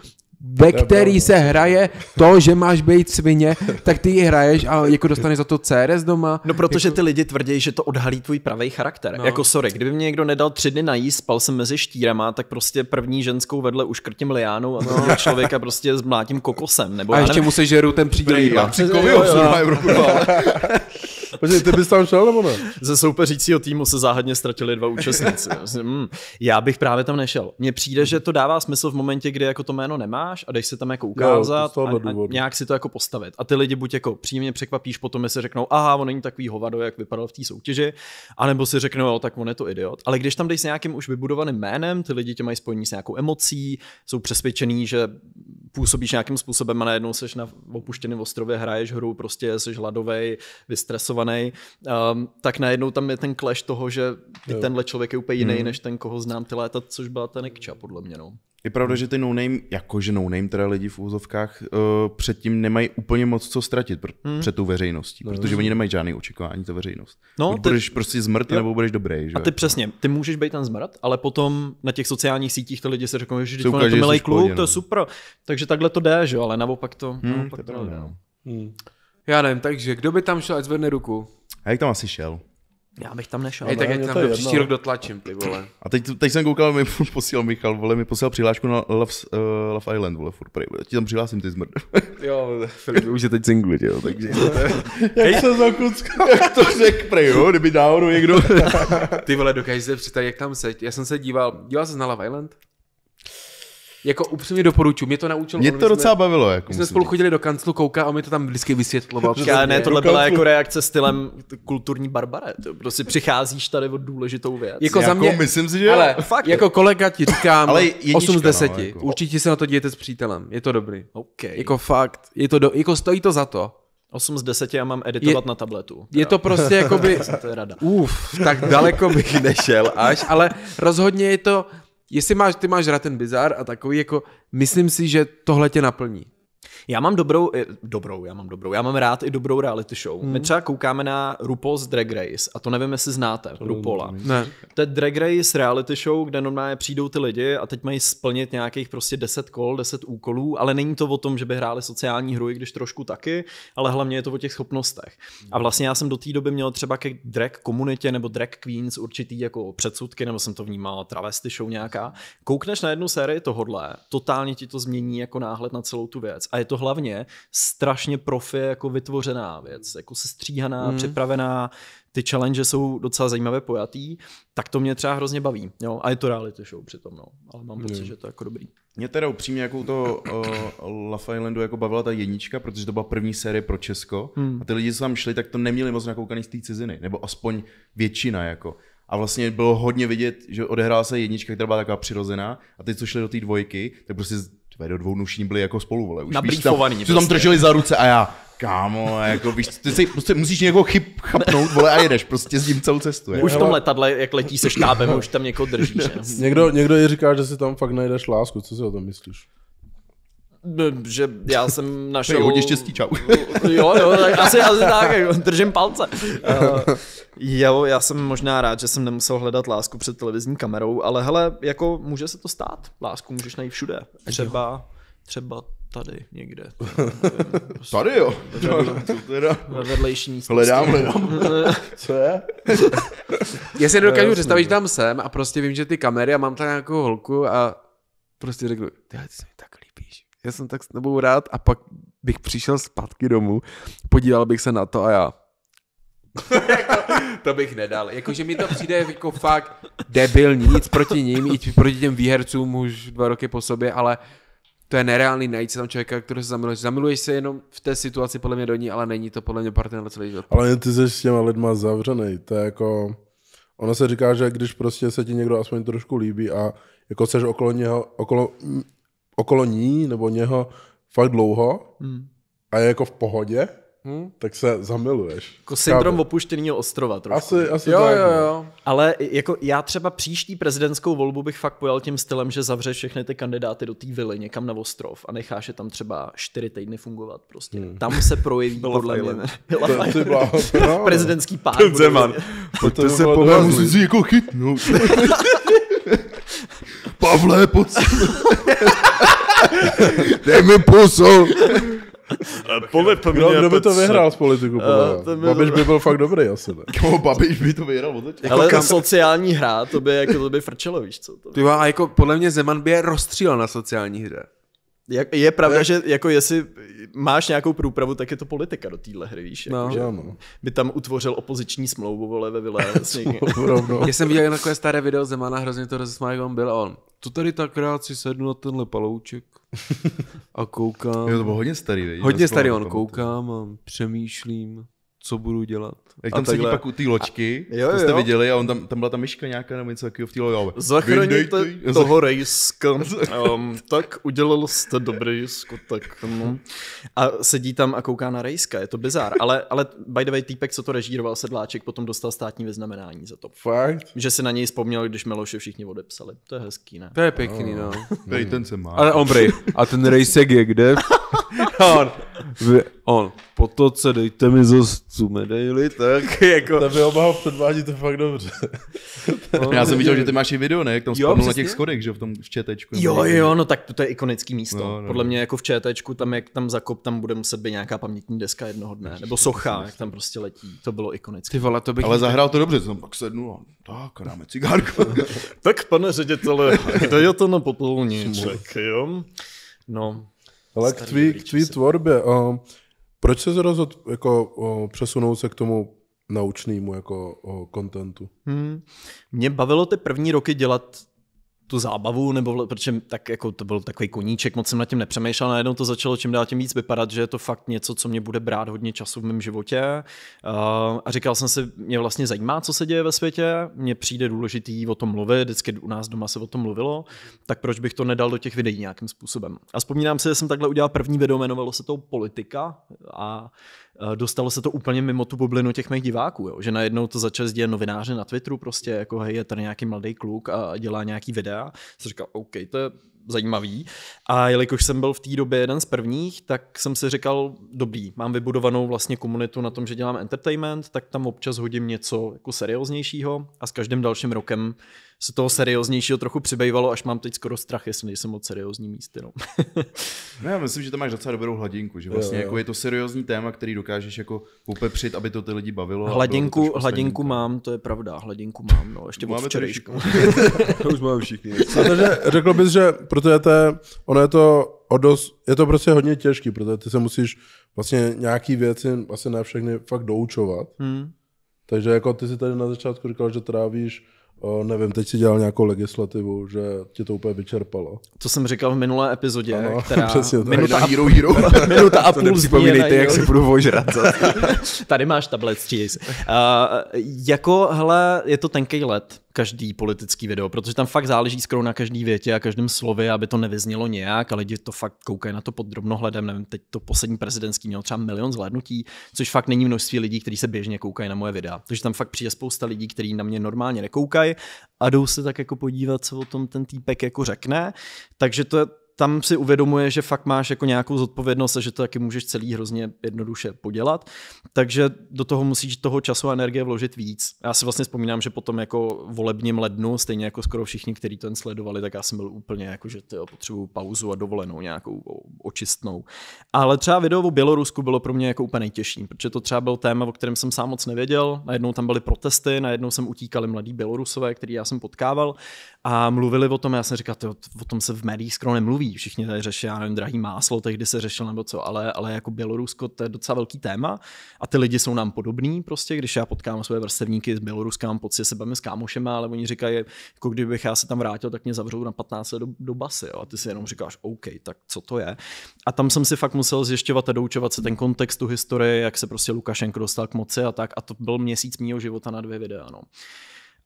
ve který se hraje to, že máš být svině, tak ty ji hraješ a jako dostaneš za to CRS doma. No protože ty lidi tvrdí, že to odhalí tvůj pravý charakter. No. No. Jako sorry, kdyby mě někdo nedal tři dny najíst, spal jsem mezi štírama, tak prostě první ženskou vedle uškrtím liánou a no. člověka prostě zmlátím kokosem. Nebo A já ještě nevím, mu sežeru ten příděl Počkej, ty bys tam šel nebo ne? ze soupeřícího týmu se záhadně ztratili dva účastníci. mm, já bych právě tam nešel. Mně přijde, že to dává smysl v momentě, kdy jako to jméno nemáš a jdeš se tam jako ukázat tohohle a, a, nějak si to jako postavit. A ty lidi buď jako příjemně překvapíš, potom si řeknou, aha, on není takový hovado, jak vypadal v té soutěži, anebo si řeknou, jo, tak on je to idiot. Ale když tam jdeš s nějakým už vybudovaným jménem, ty lidi tě mají spojení s nějakou emocí, jsou přesvědčený, že působíš nějakým způsobem a najednou seš na opuštěném ostrově, hraješ hru, prostě jsi hladovej, vystresovaný, um, tak najednou tam je ten clash toho, že ty tenhle člověk je úplně jiný, Hmm. než ten, koho znám ty léta, což byla ten Nikča, podle mě. No. Je pravda, že ty no-name, jakože no-name teda lidi v úzovkách, uh, předtím nemají úplně moc co ztratit pr- Hmm. před tou veřejností, protože oni nemají žádný očekávání, ta veřejnost. No, Buď ty- budeš prostě zmrt, nebo budeš dobrý. Že? A ty přesně, ty můžeš být ten zmrt, ale potom na těch sociálních sítích ty lidi si řeknou, že Se to je to milý kluk, to je no. super. Takže takhle to jde, že jo, ale naopak to, Hmm, naopak to to je pravda, nejde. no. Hmm. Já nevím, takže kdo by tam šel, ať zvedne ruku. A jak tam asi šel? Já bych tam nešel. Hej, tak mě tam do příští rok dotlačím, ty vole. A teď, teď jsem koukal, mi posílal Michal, vole, mi posílal přihlášku na Love, uh, Love Island, vole, furt prej, ti tam přihlásím ty zmrt. Jo, Filip už je teď single, jo, takže... Jak se za kucka? Jak to řek, prej, jo, kdyby náhodou někdo... Ty vole, dokážeš si představit, jak tam seď. Já jsem se díval, díval jsi na Love Island? Jako upřímně doporučuji, mě to naučil Mě to my docela jsme, bavilo, jako my jsme musím spolu chodili do kanclu kouka a mi to tam vždycky vysvětloval. Já ne, tohle byla jako reakce stylem kulturní barbare. To prostě přicházíš tady o důležitou věc. Jako za Jako, mě, myslím si, že ale. Fakt, jako kolega ti říkám, Ale jednička, 8 z no, 10. jako. Určitě se na to dějete s přítelem, je to dobrý. OK. Jako fakt, je to, do, jako stojí to za to. 8 z 10 já mám editovat Je- na tabletu. Je to prostě jakoby, To je rada. uf, tak daleko bych nešel až, ale rozhodně je to, jestli máš, ty máš rád ten bizar a takový, jako, myslím si, že tohle tě naplní. Já mám dobrou, eh, dobrou, já mám dobrou, já mám rád i dobrou reality show. Hmm. My třeba koukáme na RuPaul's Drag Race a to nevím, jestli znáte, RuPaula. Ne. To je Drag Race reality show, kde normálně přijdou ty lidi a teď mají splnit nějakých prostě 10 kol, 10 úkolů, ale není to o tom, že by hráli sociální hru, i když trošku taky, ale hlavně je to o těch schopnostech. A vlastně já jsem do té doby měl třeba ke drag komunitě nebo drag queens určitý jako předsudky, nebo jsem to vnímal travesty show nějaká. Koukneš na jednu sérii tohodle, totálně ti to změní jako náhled na celou tu věc. A je to hlavně strašně profi jako vytvořená věc, jako sestříhaná, mm. připravená, ty challenge jsou docela zajímavě pojatý, tak to mě třeba hrozně baví. Jo? A je to reality show přitom, no. Ale mám pocit, že to je jako dobrý. Mě teda upřímně jako to uh, Love Islandu jako bavila ta jednička, protože to byla první série pro Česko hmm. a ty lidi, co tam šli, tak to neměli moc nakoukaný z té ciziny, nebo aspoň většina jako. A vlastně bylo hodně vidět, že odehrála se jednička, která byla taková přirozená a ty, co šli do té dvojky, tak prostě do dvou všichni byli jako spolu, vole. Už víš, tam, že tam prostě. drželi za ruce a já, kámo, jako víš, ty si prostě musíš někoho chyb, chapnout, vole, a jedeš prostě s tím celou cestu. Jako. Už v tom letadle, jak letí se štábem, už tam někoho držíš. Ne? Někdo, někdo i říká, že si tam fakt najdeš lásku, co si o tom myslíš? Že já jsem našel... Přeji hodně štěstí, čau. jo, jo, tak asi, asi tak, jako, držím palce. Uh, jo, já jsem možná rád, že jsem nemusel hledat lásku před televizní kamerou, ale hele, jako může se to stát. Lásku můžeš najít všude. Třeba, třeba tady někde. Tady jo. Ve vedlejší místnosti. Hledám, hledám. Co je? Já si dokážu představit, že tam jsem a prostě vím, že ty kamery a mám tam nějakou holku a prostě řeknu, ty mi tak. Já jsem tak s tebou rád a pak bych přišel zpátky domů, podíval bych se na to a já. to bych nedal. Jakože mi to přijde jako fakt debilní, nic proti ním, i proti těm výhercům už dva roky po sobě, ale to je nereálný najít se tam člověka, který se zamiluješ. Zamiluješ se jenom v té situaci podle mě do ní, ale není to podle mě partner na celý život. Ale ty jsi s těma lidma zavřený, to je jako... Ono se říká, že když prostě se ti někdo aspoň trošku líbí a jako seš okolo něho, okolo, okolo ní nebo něho fakt dlouho Hmm. a je jako v pohodě, Hm? tak se zamiluješ. Jako syndrom Chápu. opuštěného ostrova trošku. Asi, asi Jo, tak, jo, no. jo. Ale jako já třeba příští prezidentskou volbu bych fakt pojal tím stylem, že zavřeš všechny ty kandidáty do té vily někam na ostrov a necháš je tam třeba čtyři týdny fungovat prostě. Hmm. Tam se projeví podle mě. Bláho, no. Prezidentský pár. Ten Zeman. to by se si jako chytnout. Pavle, pojď. Dej mi pusu. Polip Kdo, kdo by to vyhrál z politiku? Podle by Babiš by byl fakt dobrý asi. Ne? Koho Babiš by to vyhrál od začátku? Ale kam- sociální hra, to by, jako, to by frčelo, víš co? To... Ty vole, a jako podle mě Zeman by je rozstřílel na sociální hře. Jak, je pravda, že jako jestli máš nějakou průpravu, tak je to politika do téhle hry, víš? Jako, No. že Ano. by tam utvořil opoziční smlouvu, vole, ve vile. Já jsem viděl takové staré video Zemana, hrozně to rozesmál, jak on byl a on. To tady tak rád si sednu na tenhle palouček a koukám. Jo, to bylo hodně starý, viď? Hodně starý, on koukám a přemýšlím, co budu dělat. Jak A tam sedí pak u té loďky, Jo, to jste jo. viděli a on tam, tam byla ta myška nějaká nebo něco takového v té loďce. Zachraňte toho rejska. Um, tak udělal jste dobrý skutek. No. A sedí tam a kouká na rejska, je to bizár. Ale, ale by the way, týpek, co to režíroval, Sedláček, potom dostal státní vyznamenání za to. Fakt? Že si na něj vzpomněl, když Meloše všichni odepsali. To je hezký, ne? To je pěkný, no. Dej, ten se má. Ale on brej, a ten rejsek je kde? A on, on, po to, co dejte mi zas tu medaili, tak jako... To by oba předvádí to fakt dobře. Já jsem viděl, že ty máš i video, ne? Jak tam Jo, spadnul na těch schodech, že v tom v ČTčku. Jo, jo, no tak to je ikonický místo. No, No, Podle no. mě jako v ČTčku, tam jak tam zakop, tam bude muset být nějaká pamětní deska jednoho dne. Nebo socha, jak tam prostě letí. To bylo ikonické. Ty vole, to bych... Ale zahrál to dobře, jsem pak sednul a tak, dáme cigárku. Tak pane ředitele, kde je to na popolníček, jo? No, Ale k tvý, k tvý tvorbě, uh, proč se rozhodl jako, uh, přesunout se k tomu naučnému jako uh, kontentu? Hmm. Mě bavilo ty první roky dělat tu zábavu, nebo protože tak jako to byl takový koníček, moc jsem nad tím nepřemýšlel, najednou to začalo čím dál tím víc vypadat, že je to fakt něco, co mě bude brát hodně času v mém životě. Uh, a říkal jsem si, mě vlastně zajímá, co se děje ve světě, mně přijde důležitý o tom mluvit, vždycky u nás doma se o tom mluvilo, tak proč bych to nedal do těch videí nějakým způsobem. A vzpomínám si, že jsem takhle udělal první video, jmenovalo se to Politika a eh, dostalo se to úplně mimo tu bublinu těch mých diváků, jo? že najednou to začali sdílet novináři na Twitteru, prostě jako hej, je tady nějaký mladý kluk a dělá nějaký videa. Jsem říkal, OK, to je zajímavý. A jelikož jsem byl v té době jeden z prvních, tak jsem si říkal, dobrý, mám vybudovanou vlastně komunitu na tom, že dělám entertainment, tak tam občas hodím něco jako serióznějšího a s každým dalším rokem se toho serióznějšího trochu přibývalo, až mám teď skoro strach, jestli nejsem moc seriózní místy. No. No, já myslím, že to máš docela dobrou hladinku, že vlastně Jo, jo. jako je to seriózní téma, který dokážeš jako popepřit, aby to ty lidi bavilo. a bylo to Hladinku, hladinku mám, to je pravda, hladinku mám, no, ještě od Máme tady včerejšku. To už máme všichni. Protože řekl bys, že protože to je, ono je to o dost, je to prostě hodně těžký, protože ty se musíš vlastně nějaký věci, asi ne všechny, fakt doučovat. Hmm. Takže jako ty si tady na začátku říkal, že trávíš, o, nevím, teď si dělal nějakou legislativu, že tě to úplně vyčerpalo. To jsem říkal v minulé epizodě, Ano, která přesně minuta, a, Hero Hero. minuta a půl nepřipomínejte, změna, jak se budu ožrat. Tady máš tablet. Uh, jako, hele, je to tenkej let, každý politický video, protože tam fakt záleží skoro na každý větě a každém slově, aby to nevyznělo nějak a lidi to fakt koukají na to pod drobnohledem. Nevím, teď to poslední prezidentský mělo třeba milion zhlédnutí, což fakt není množství lidí, kteří se běžně koukají na moje videa. Takže tam fakt přijde spousta lidí, kteří na mě normálně nekoukají a jdou se tak jako podívat, co o tom ten týpek jako řekne. Takže to je, tam si uvědomuje, že fakt máš jako nějakou zodpovědnost a že to taky můžeš celý hrozně jednoduše podělat. Takže do toho musíš toho času a energie vložit víc. Já si vlastně vzpomínám, že potom jako volebním lednu, stejně jako skoro všichni, kteří to jen sledovali, tak já jsem byl úplně jako, že tyjo, potřebuju pauzu a dovolenou nějakou očistnou. Ale třeba video o Bělorusku bylo pro mě jako úplně nejtěžší, protože to třeba byl téma, o kterém jsem sám moc nevěděl. Najednou tam byly protesty, najednou jsem utíkali mladí Bělorusové, který já jsem potkával a mluvili o tom. Já jsem říkal, o tom se v médiích skoro nemluví. Všichni tady řeší, já nevím, drahý máslo, tehdy se řešil nebo co, ale, ale jako Bělorusko to je docela velký téma a ty lidi jsou nám podobní prostě, když já potkám své vrstevníky z Běloruska, mám pocit, že se bavíme s kámošema, ale oni říkají, jako kdybych já se tam vrátil, tak mě zavřou na 15 let do, do basy, jo? a ty si jenom říkáš, OK, tak co to je? A tam jsem si fakt musel zjišťovat a doučovat se ten kontext, tu historii, jak se prostě Lukašenko dostal k moci a tak, a to byl měsíc mýho života na dvě videa, no.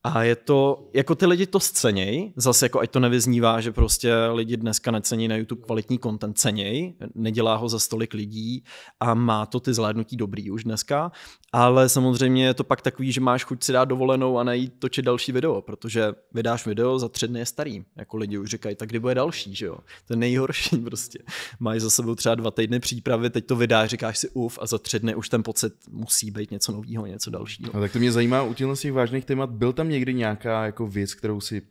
A je to, jako ty lidi to sceněj, zase jako ať to nevyznívá, že prostě lidi dneska necení na YouTube kvalitní content, ceněj, nedělá ho za stolik lidí a má to ty zhlédnutí dobrý už dneska, ale samozřejmě je to pak takový, že máš chuť si dát dovolenou a najít točit další video, protože vydáš video, za tři dny je starý, jako lidi už říkají, tak kdy bude další, že jo, to je nejhorší prostě. Máš za sebou třeba dva týdny přípravy, teď to vydáš, říkáš si uf a za tři dny už ten pocit musí být něco nového, něco dalšího. No, tak to mě zajímá u těch vážných témat. Byl tam někdy nějaká jako věc, kterou si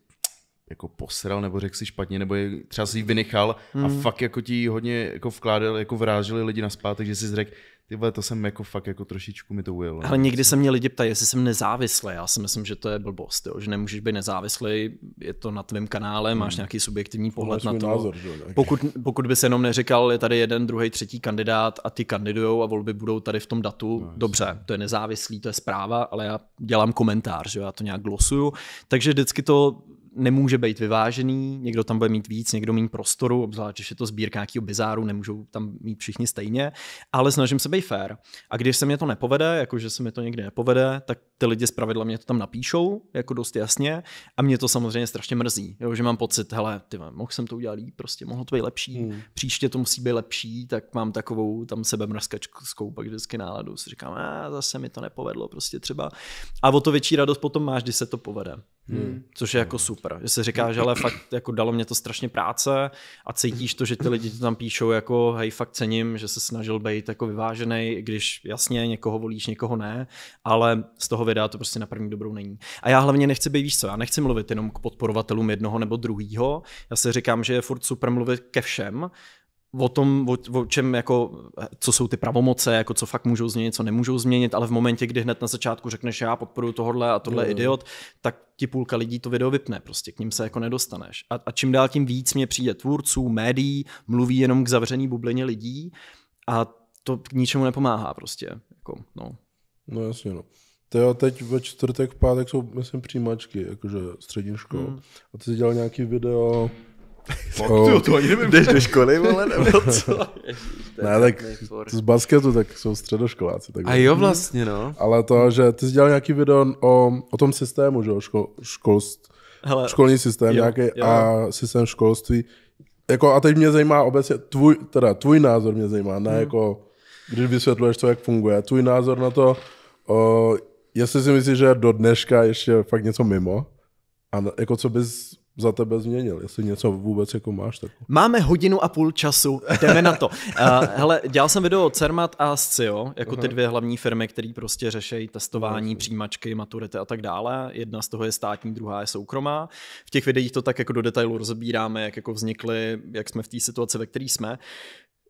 jako posral, nebo řekl si špatně, nebo je, třeba si ji vynechal hmm. a fakt jako ti hodně jako vkládal, jako vráželi lidi na zpátek, že si řekl, ty vole, to jsem jako fakt jako trošičku mi to ujelo. Ale někdy se mě lidi ptají, jestli jsem nezávislý. Já si myslím, že to je blbost, jo? že nemůžeš být nezávislý, je to na tvém kanále, máš nějaký subjektivní pohled Máš na to. názor, že pokud, pokud bys jenom neříkal, je tady jeden, druhý, třetí kandidát a ty kandidujou a volby budou tady v tom datu, no, dobře, to je nezávislý, to je zpráva, ale já dělám komentář, že jo, já to nějak glosuju, takže vždycky to nemůže být vyvážený, někdo tam bude mít víc, někdo méně prostoru, obzvlášť, když je to sbírka nějakého bizáru, nemůžou tam mít všichni stejně, ale snažím se být fair. A když se mě to nepovede, jako že se mi to někdy nepovede, tak ty lidi zpravidla mě to tam napíšou, jako dost jasně, a mě to samozřejmě strašně mrzí, jo, že mám pocit, hele, ty mohl jsem to udělat líp, prostě mohlo to být lepší, hmm. příště to musí být lepší, tak mám takovou tam sebe mrskačskou pak vždycky náladu, si říkám, a zase mi to nepovedlo, prostě třeba. A o to větší radost potom máš, když se to povede. Hmm. Což je jako super, že se říká, že ale fakt jako dalo mě to strašně práce a cítíš to, že ty lidi to tam píšou jako hej, fakt cením, že se snažil být jako vyvážený, když jasně někoho volíš, někoho ne, ale z toho videa to prostě na první dobrou není. A já hlavně nechci být, víš co, já nechci mluvit jenom k podporovatelům jednoho nebo druhého, já si říkám, že je furt super mluvit ke všem, o tom, o, o čem jako, co jsou ty pravomoce, jako co fakt můžou změnit, co nemůžou změnit, ale v momentě, kdy hned na začátku řekneš, já podporuji tohle a tohle je idiot, tak ti půlka lidí to video vypne, prostě k ním se jako nedostaneš. A, a čím dál tím víc mě přijde tvůrců, médií, mluví jenom k zavřený bublině lidí a to k ničemu nepomáhá prostě. Jako, no. No jasně, no. To jo, teď ve čtvrtek, v pátek jsou, myslím, přijímačky, jakože střední škol. Hmm. A ty jsi dělal nějaký video... Oh, to ani nevím. Jdeš do školy, vole, nebo co? Ježiš, Ne, tak z basketu, tak jsou středoškoláci. Tak A jo, vlastně, no. Ale to, že ty jsi dělal nějaký video o, o tom systému, že jo, škol, školst, Hele, školní systém jo, nějaký jo. a systém školství. Jako a teď mě zajímá obecně, tvůj, teda tvůj názor mě zajímá, Hmm. ne jako, když vysvětluješ to, jak funguje, tvůj názor na to, o, jestli si myslíš, že do dneška ještě fakt něco mimo a jako co bys za tebe změnil, jestli něco vůbec jako máš tak. Máme hodinu a půl času, jdeme na to. Uh, hele, dělal jsem video od Cermat a Scio, jako ty dvě hlavní firmy, které prostě řeší testování, přijímačky, maturity a tak dále. Jedna z toho je státní, druhá je soukromá. V těch videích to tak jako do detailu rozebíráme, jak jako vznikly, jak jsme v té situaci, ve které jsme.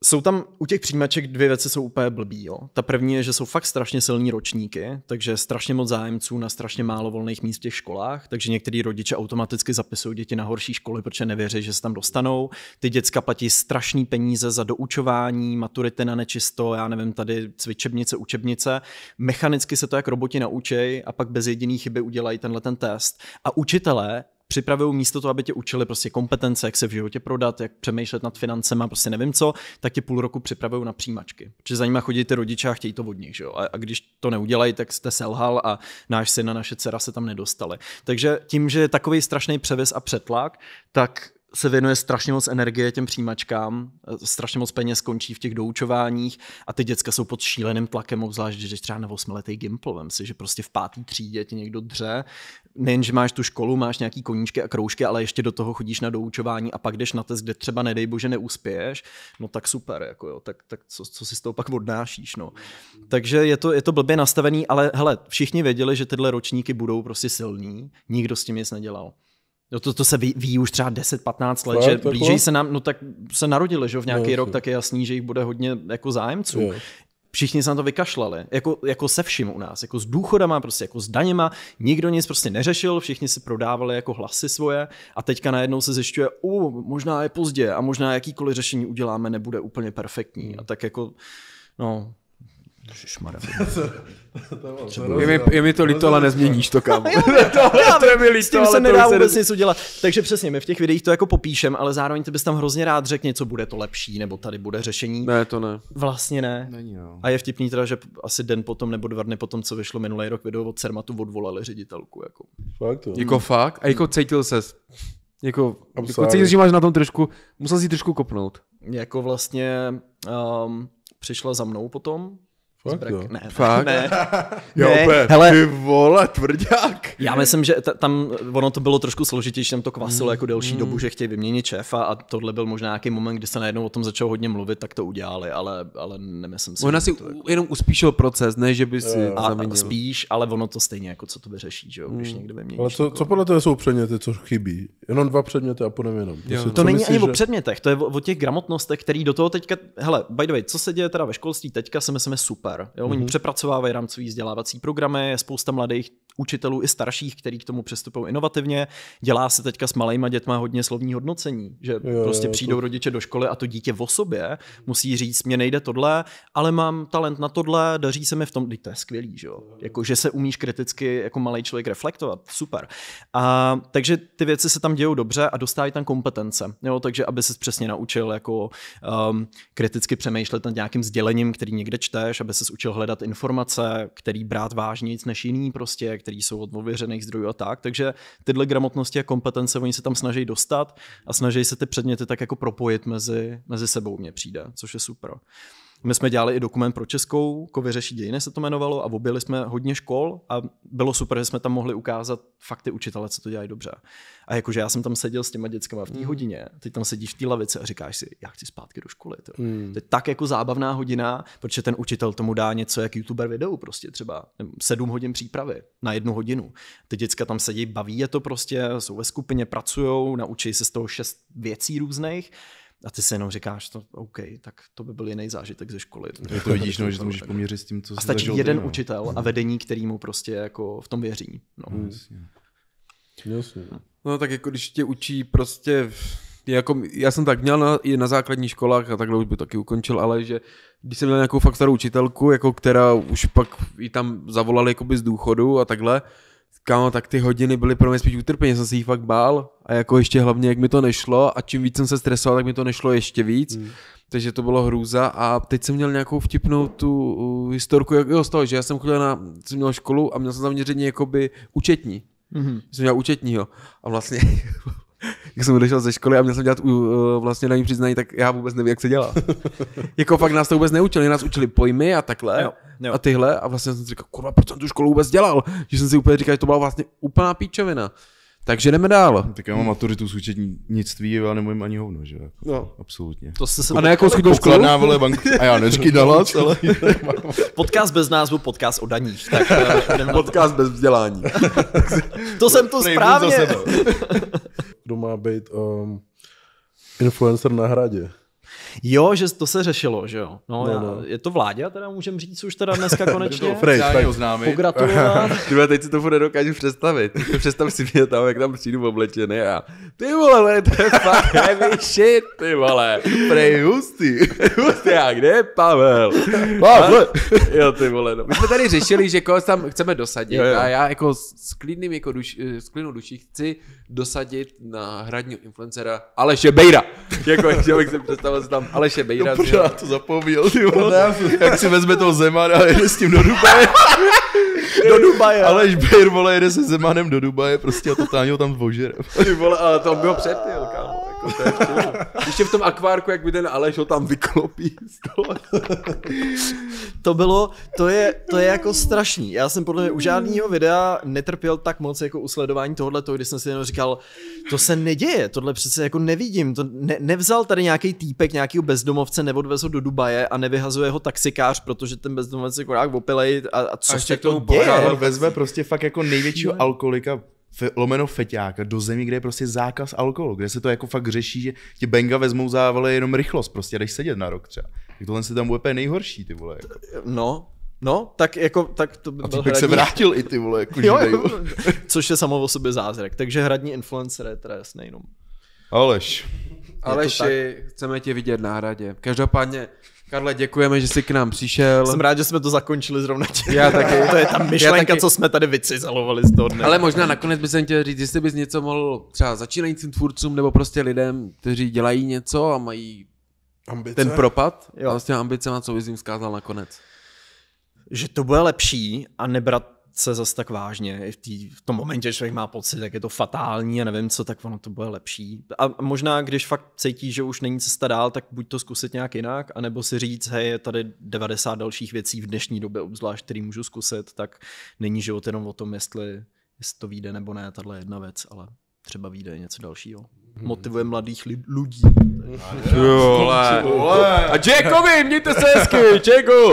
Jsou tam u těch přijímaček dvě věci jsou úplně blbý. Jo. Ta první je, že jsou fakt strašně silní ročníky, takže strašně moc zájemců na strašně málo volných míst v těch školách, takže některý rodiče automaticky zapisují děti na horší školy, protože nevěří, že se tam dostanou. Ty děcka platí strašný peníze za doučování, maturity na nečisto, já nevím, tady cvičebnice, učebnice. Mechanicky se to jak roboti naučej a pak bez jediný chyby udělají tenhle ten test. A učitelé připravují místo toho, aby tě učili prostě kompetence, jak se v životě prodat, jak přemýšlet nad financema, prostě nevím co, tak tě půl roku připravují na přijímačky. Protože za nima chodí ty rodiče a chtějí to od nich, že jo? A, a když to neudělají, tak jste selhal a náš syn a naše dcera se tam nedostali. Takže tím, že je takový strašný převis a přetlak, tak se věnuje strašně moc energie těm přijímačkám, strašně moc peněz končí v těch doučováních a ty děcka jsou pod šíleným tlakem, obzvlášť, jdeš třeba na osmiletý gimpl, vem si, že prostě v pátý třídě ti někdo dře, nejen, že máš tu školu, máš nějaký koníčky a kroužky, ale ještě do toho chodíš na doučování a pak jdeš na test, kde třeba nedej bože neuspěješ, no tak super, jako jo, tak, tak co, co si z toho pak odnášíš, no. Takže je to, je to blbě nastavený, ale hele, všichni věděli, že tyhle ročníky budou prostě silný, nikdo s tím nic nedělal. No to, to se ví, ví už třeba 10-15 let, že blíží se nám, no tak se narodili, že v nějaký No, rok, tak je jasný, že jich bude hodně jako zájemců. Jo. Všichni se na to vykašlali, jako, jako se vším u nás, jako s důchodama, prostě jako s daněma, nikdo nic prostě neřešil, všichni si prodávali jako hlasy svoje a teďka najednou se zjišťuje, u, možná je pozdě a možná jakýkoliv řešení uděláme, nebude úplně perfektní a tak jako, no, Ježišmarja. Je mi, je mi to líto, ale nezměníš to, kámo. Já to je mi líto, s tím ale se to nedá už se vůbec nic udělat. Takže přesně, my v těch videích to jako popíšem, ale zároveň ty bys tam hrozně rád řekl něco, bude to lepší, nebo tady bude řešení. Ne, to ne. Vlastně ne. Není, no. A je vtipný teda, že asi den potom nebo dva dny potom, co vyšlo minulý rok video od Cermatu, odvolali ředitelku. Jako. Fakt to. Jako fakt? A jako cítil ses? Jako, I'm jako cítil, že máš na tom trošku, musel si trošku kopnout. jako vlastně um, přišla za mnou potom Fakt jo. Ne, Fakt? ne. Jo, ne. úplně, Hele, ty vole, tvrdák. Já myslím, že t- tam ono to bylo trošku složitější, tam to kvasilo jako delší dobu, že chtějí vyměnit šéfa a tohle byl možná nějaký moment, kdy se najednou o tom začalo hodně mluvit, tak to udělali, ale, ale nemyslím si. Ona si to u- jenom uspíšil proces, ne, že by si a, a spíš, ale ono to stejně jako co to vyřeší, že jo, když někde vyměníš. Ale co, co podle tebe jsou předměty, co chybí? Jenom dva předměty a půjdeme jenom. To co není myslíš, ani o že- předmětech, to je o, o těch gramotnostech, který do toho teďka, hele, by the way, co se děje teda ve školství teďka, si myslím je super. Jo? Oni přepracovávají rámcový vzdělávací programy, je spousta mladých učitelů i starších, kteří k tomu přistupují inovativně. Dělá se teďka s malejma dětma hodně slovní hodnocení, že Jo, prostě jo, přijdou to- rodiče do školy a to dítě o sobě musí říct, mě nejde tohle, ale mám talent na tohle, daří se mi v tom, Vždyť to je skvělý, že jo? Jako, že se umíš kriticky jako malý člověk reflektovat, super. A, takže ty věci se tam dějou dobře a dostávají tam kompetence, jo? takže aby se přesně naučil jako um, kriticky přemýšlet nad nějakým sdělením, který někde čteš, aby se učil hledat informace, který brát vážnějíc než jiný prostě, který jsou od ověřených zdrojů a tak. Takže tyhle gramotnosti a kompetence oni se tam snaží dostat a snaží se ty předměty tak jako propojit mezi, mezi sebou, mně přijde, což je super. My jsme dělali i dokument pro Českou, Kovy řeší dějiny se to jmenovalo a objeli jsme hodně škol a bylo super, že jsme tam mohli ukázat fakt ty učitele, co to dělají dobře. A jakože já jsem tam seděl s těma dětskama v té hodině, ty tam sedíš v té lavici a říkáš si, já chci zpátky do školy. To, to je tak jako zábavná hodina, protože ten učitel tomu dá něco jak youtuber videu, prostě třeba sedm hodin přípravy na jednu hodinu. Ty děcka tam sedí, baví je to prostě, jsou ve skupině, pracují, naučí se z toho šest věcí různých. A ty si jenom říkáš, to, OK, tak to by byl jiný zážitek ze školy. To, to vidíš, no, že to můžeš poměřit s tím, co A stačí jeden ty, no. učitel a vedení, který mu prostě jako v tom věří. No. Jasně. No tak jako když tě učí prostě, jako, já jsem tak měl na, i na základních školách a takhle už by taky ukončil, ale že když jsem měl nějakou fakt starou učitelku, jako která už pak ji tam zavolali jakoby z důchodu a takhle, kámo, tak ty hodiny byly pro mě spíš utrpení, jsem se jí fakt bál a jako ještě hlavně, jak mi to nešlo a čím víc jsem se stresoval, tak mi to nešlo ještě víc. Hmm. Takže to bylo hrůza a teď jsem měl nějakou vtipnou tu uh, historku jak, jo, z toho, že já jsem chodil na, jsem měl školu a měl jsem zaměření jakoby účetní. Mm-hmm. Jsem dělal účetního a vlastně jak jsem odešel ze školy a měl jsem dělat uh, vlastně na přiznání, tak já vůbec nevím, jak se dělá. jako fakt nás to vůbec neučili, nás učili pojmy a takhle Jo, jo. a tyhle a vlastně jsem si říkal, kurva, proč jsem tu školu vůbec dělal? Že jsem si úplně říkal, že to byla vlastně úplná píčovina. Takže jdeme dál. Tak já mám maturitu z účetnictví, ale nemůžu ani hovno, že? No. Absolutně. To jste se A na jakou školu? Pokladná vole banku. A já neříkej Dallas, ale... Podcast bez názvu, podcast o daních. Tak, eh, to. Podcast bez vzdělání. to jsem tu Prej, správně. Kdo má být um, influencer na hradě? Jo, že to se řešilo, že jo. No, No, já, no. Je to vládě, teda můžem říct už teda dneska konečně. Frej, Oficiálně tak- oznámit. Pogratulovat. Tyhle, teď si to nedokážu představit. Představ si mě tam, jak tam přijdu oblečený a ty vole, to je fakt heavy shit, ty vole. Prej, hustý. Hustý, a kde je Pavel? Pavel. Jo, ty vole, no. My jsme tady řešili, že koho tam chceme dosadit Jo, jo. a já jako s klidným jako duš, eh, s klidnou duší chci dosadit na hradního influencera Aleše Bejra. jako, že bych si představil, že tam Aleše Bejra. jo. Pořád to zapomněl, ty vole. Jak si vezme toho Zemana a jede s tím do Dubaje. Do Dubaje. Aleš Bejr, vole, jede se Zemanem do Dubaje prostě a totálně ho tam vožere. Ty vole, ale to bylo předpěl, Jako, to je. Ještě v tom akvárku, jak by ten Aleš ho tam vyklopí z toho. To bylo, to je, to je jako strašný. Já jsem podle mě u žádného videa netrpěl tak moc jako u sledování tohohle, kdy jsem si jenom říkal, to se neděje, tohle přece jako nevidím. To ne, nevzal tady nějaký týpek, nějakýho bezdomovce, neodvez ho do Dubaje a nevyhazuje ho taxikář, protože ten bezdomovec je jako opilej a, a co A ještě se k tomu to děje? vezme prostě fakt jako největšího alkoholika, fe, lomeno feťáka do zemí, kde je prostě zákaz alkoholu, kde se to jako fakt řeší, že ti benga vezmou za vole jenom rychlost, prostě jdeš sedět na rok třeba. Tak tohle se tam bude úplně nejhorší, ty vole. Jako. No, no, tak jako, tak to by A byl týpek se hradní- vrátil i ty vole, jako Jo, jo, což je samo o sobě zázrak. Takže hradní influencer je teda jasný jenom. Aleš. Aleši, chceme tě vidět na hradě. Každopádně, Karle, děkujeme, že jsi k nám přišel. Jsem rád, že jsme to zakončili zrovna tím. Já taky. to je ta myšlenka, Já taky. co jsme tady vycizelovali z toho dne. Ale možná nakonec bych chtěl říct, jestli bys něco mohl třeba začínajícím tvůrcům nebo prostě lidem, kteří dělají něco a mají Ambice? ten propad Jo. a s těma ambicema, co bys jim zkázal nakonec. že to bude lepší a nebrat se zas tak vážně. I v, tý, v tom momentě, že člověk má pocit, jak je to fatální a nevím co, tak ono to bude lepší. A možná, když fakt cítí, že už není cesta dál, tak buď to zkusit nějak jinak, anebo si říct, hej, je tady 90 dalších věcí v dnešní době, obzvlášť, který můžu zkusit, tak není život jenom o tom, jestli, jestli to vyjde nebo ne, tahle jedna věc, ale třeba vyjde něco dalšího. Motivuje mladých li- lidí. Jo, A Jackovi, mějte se hezky, Jacko!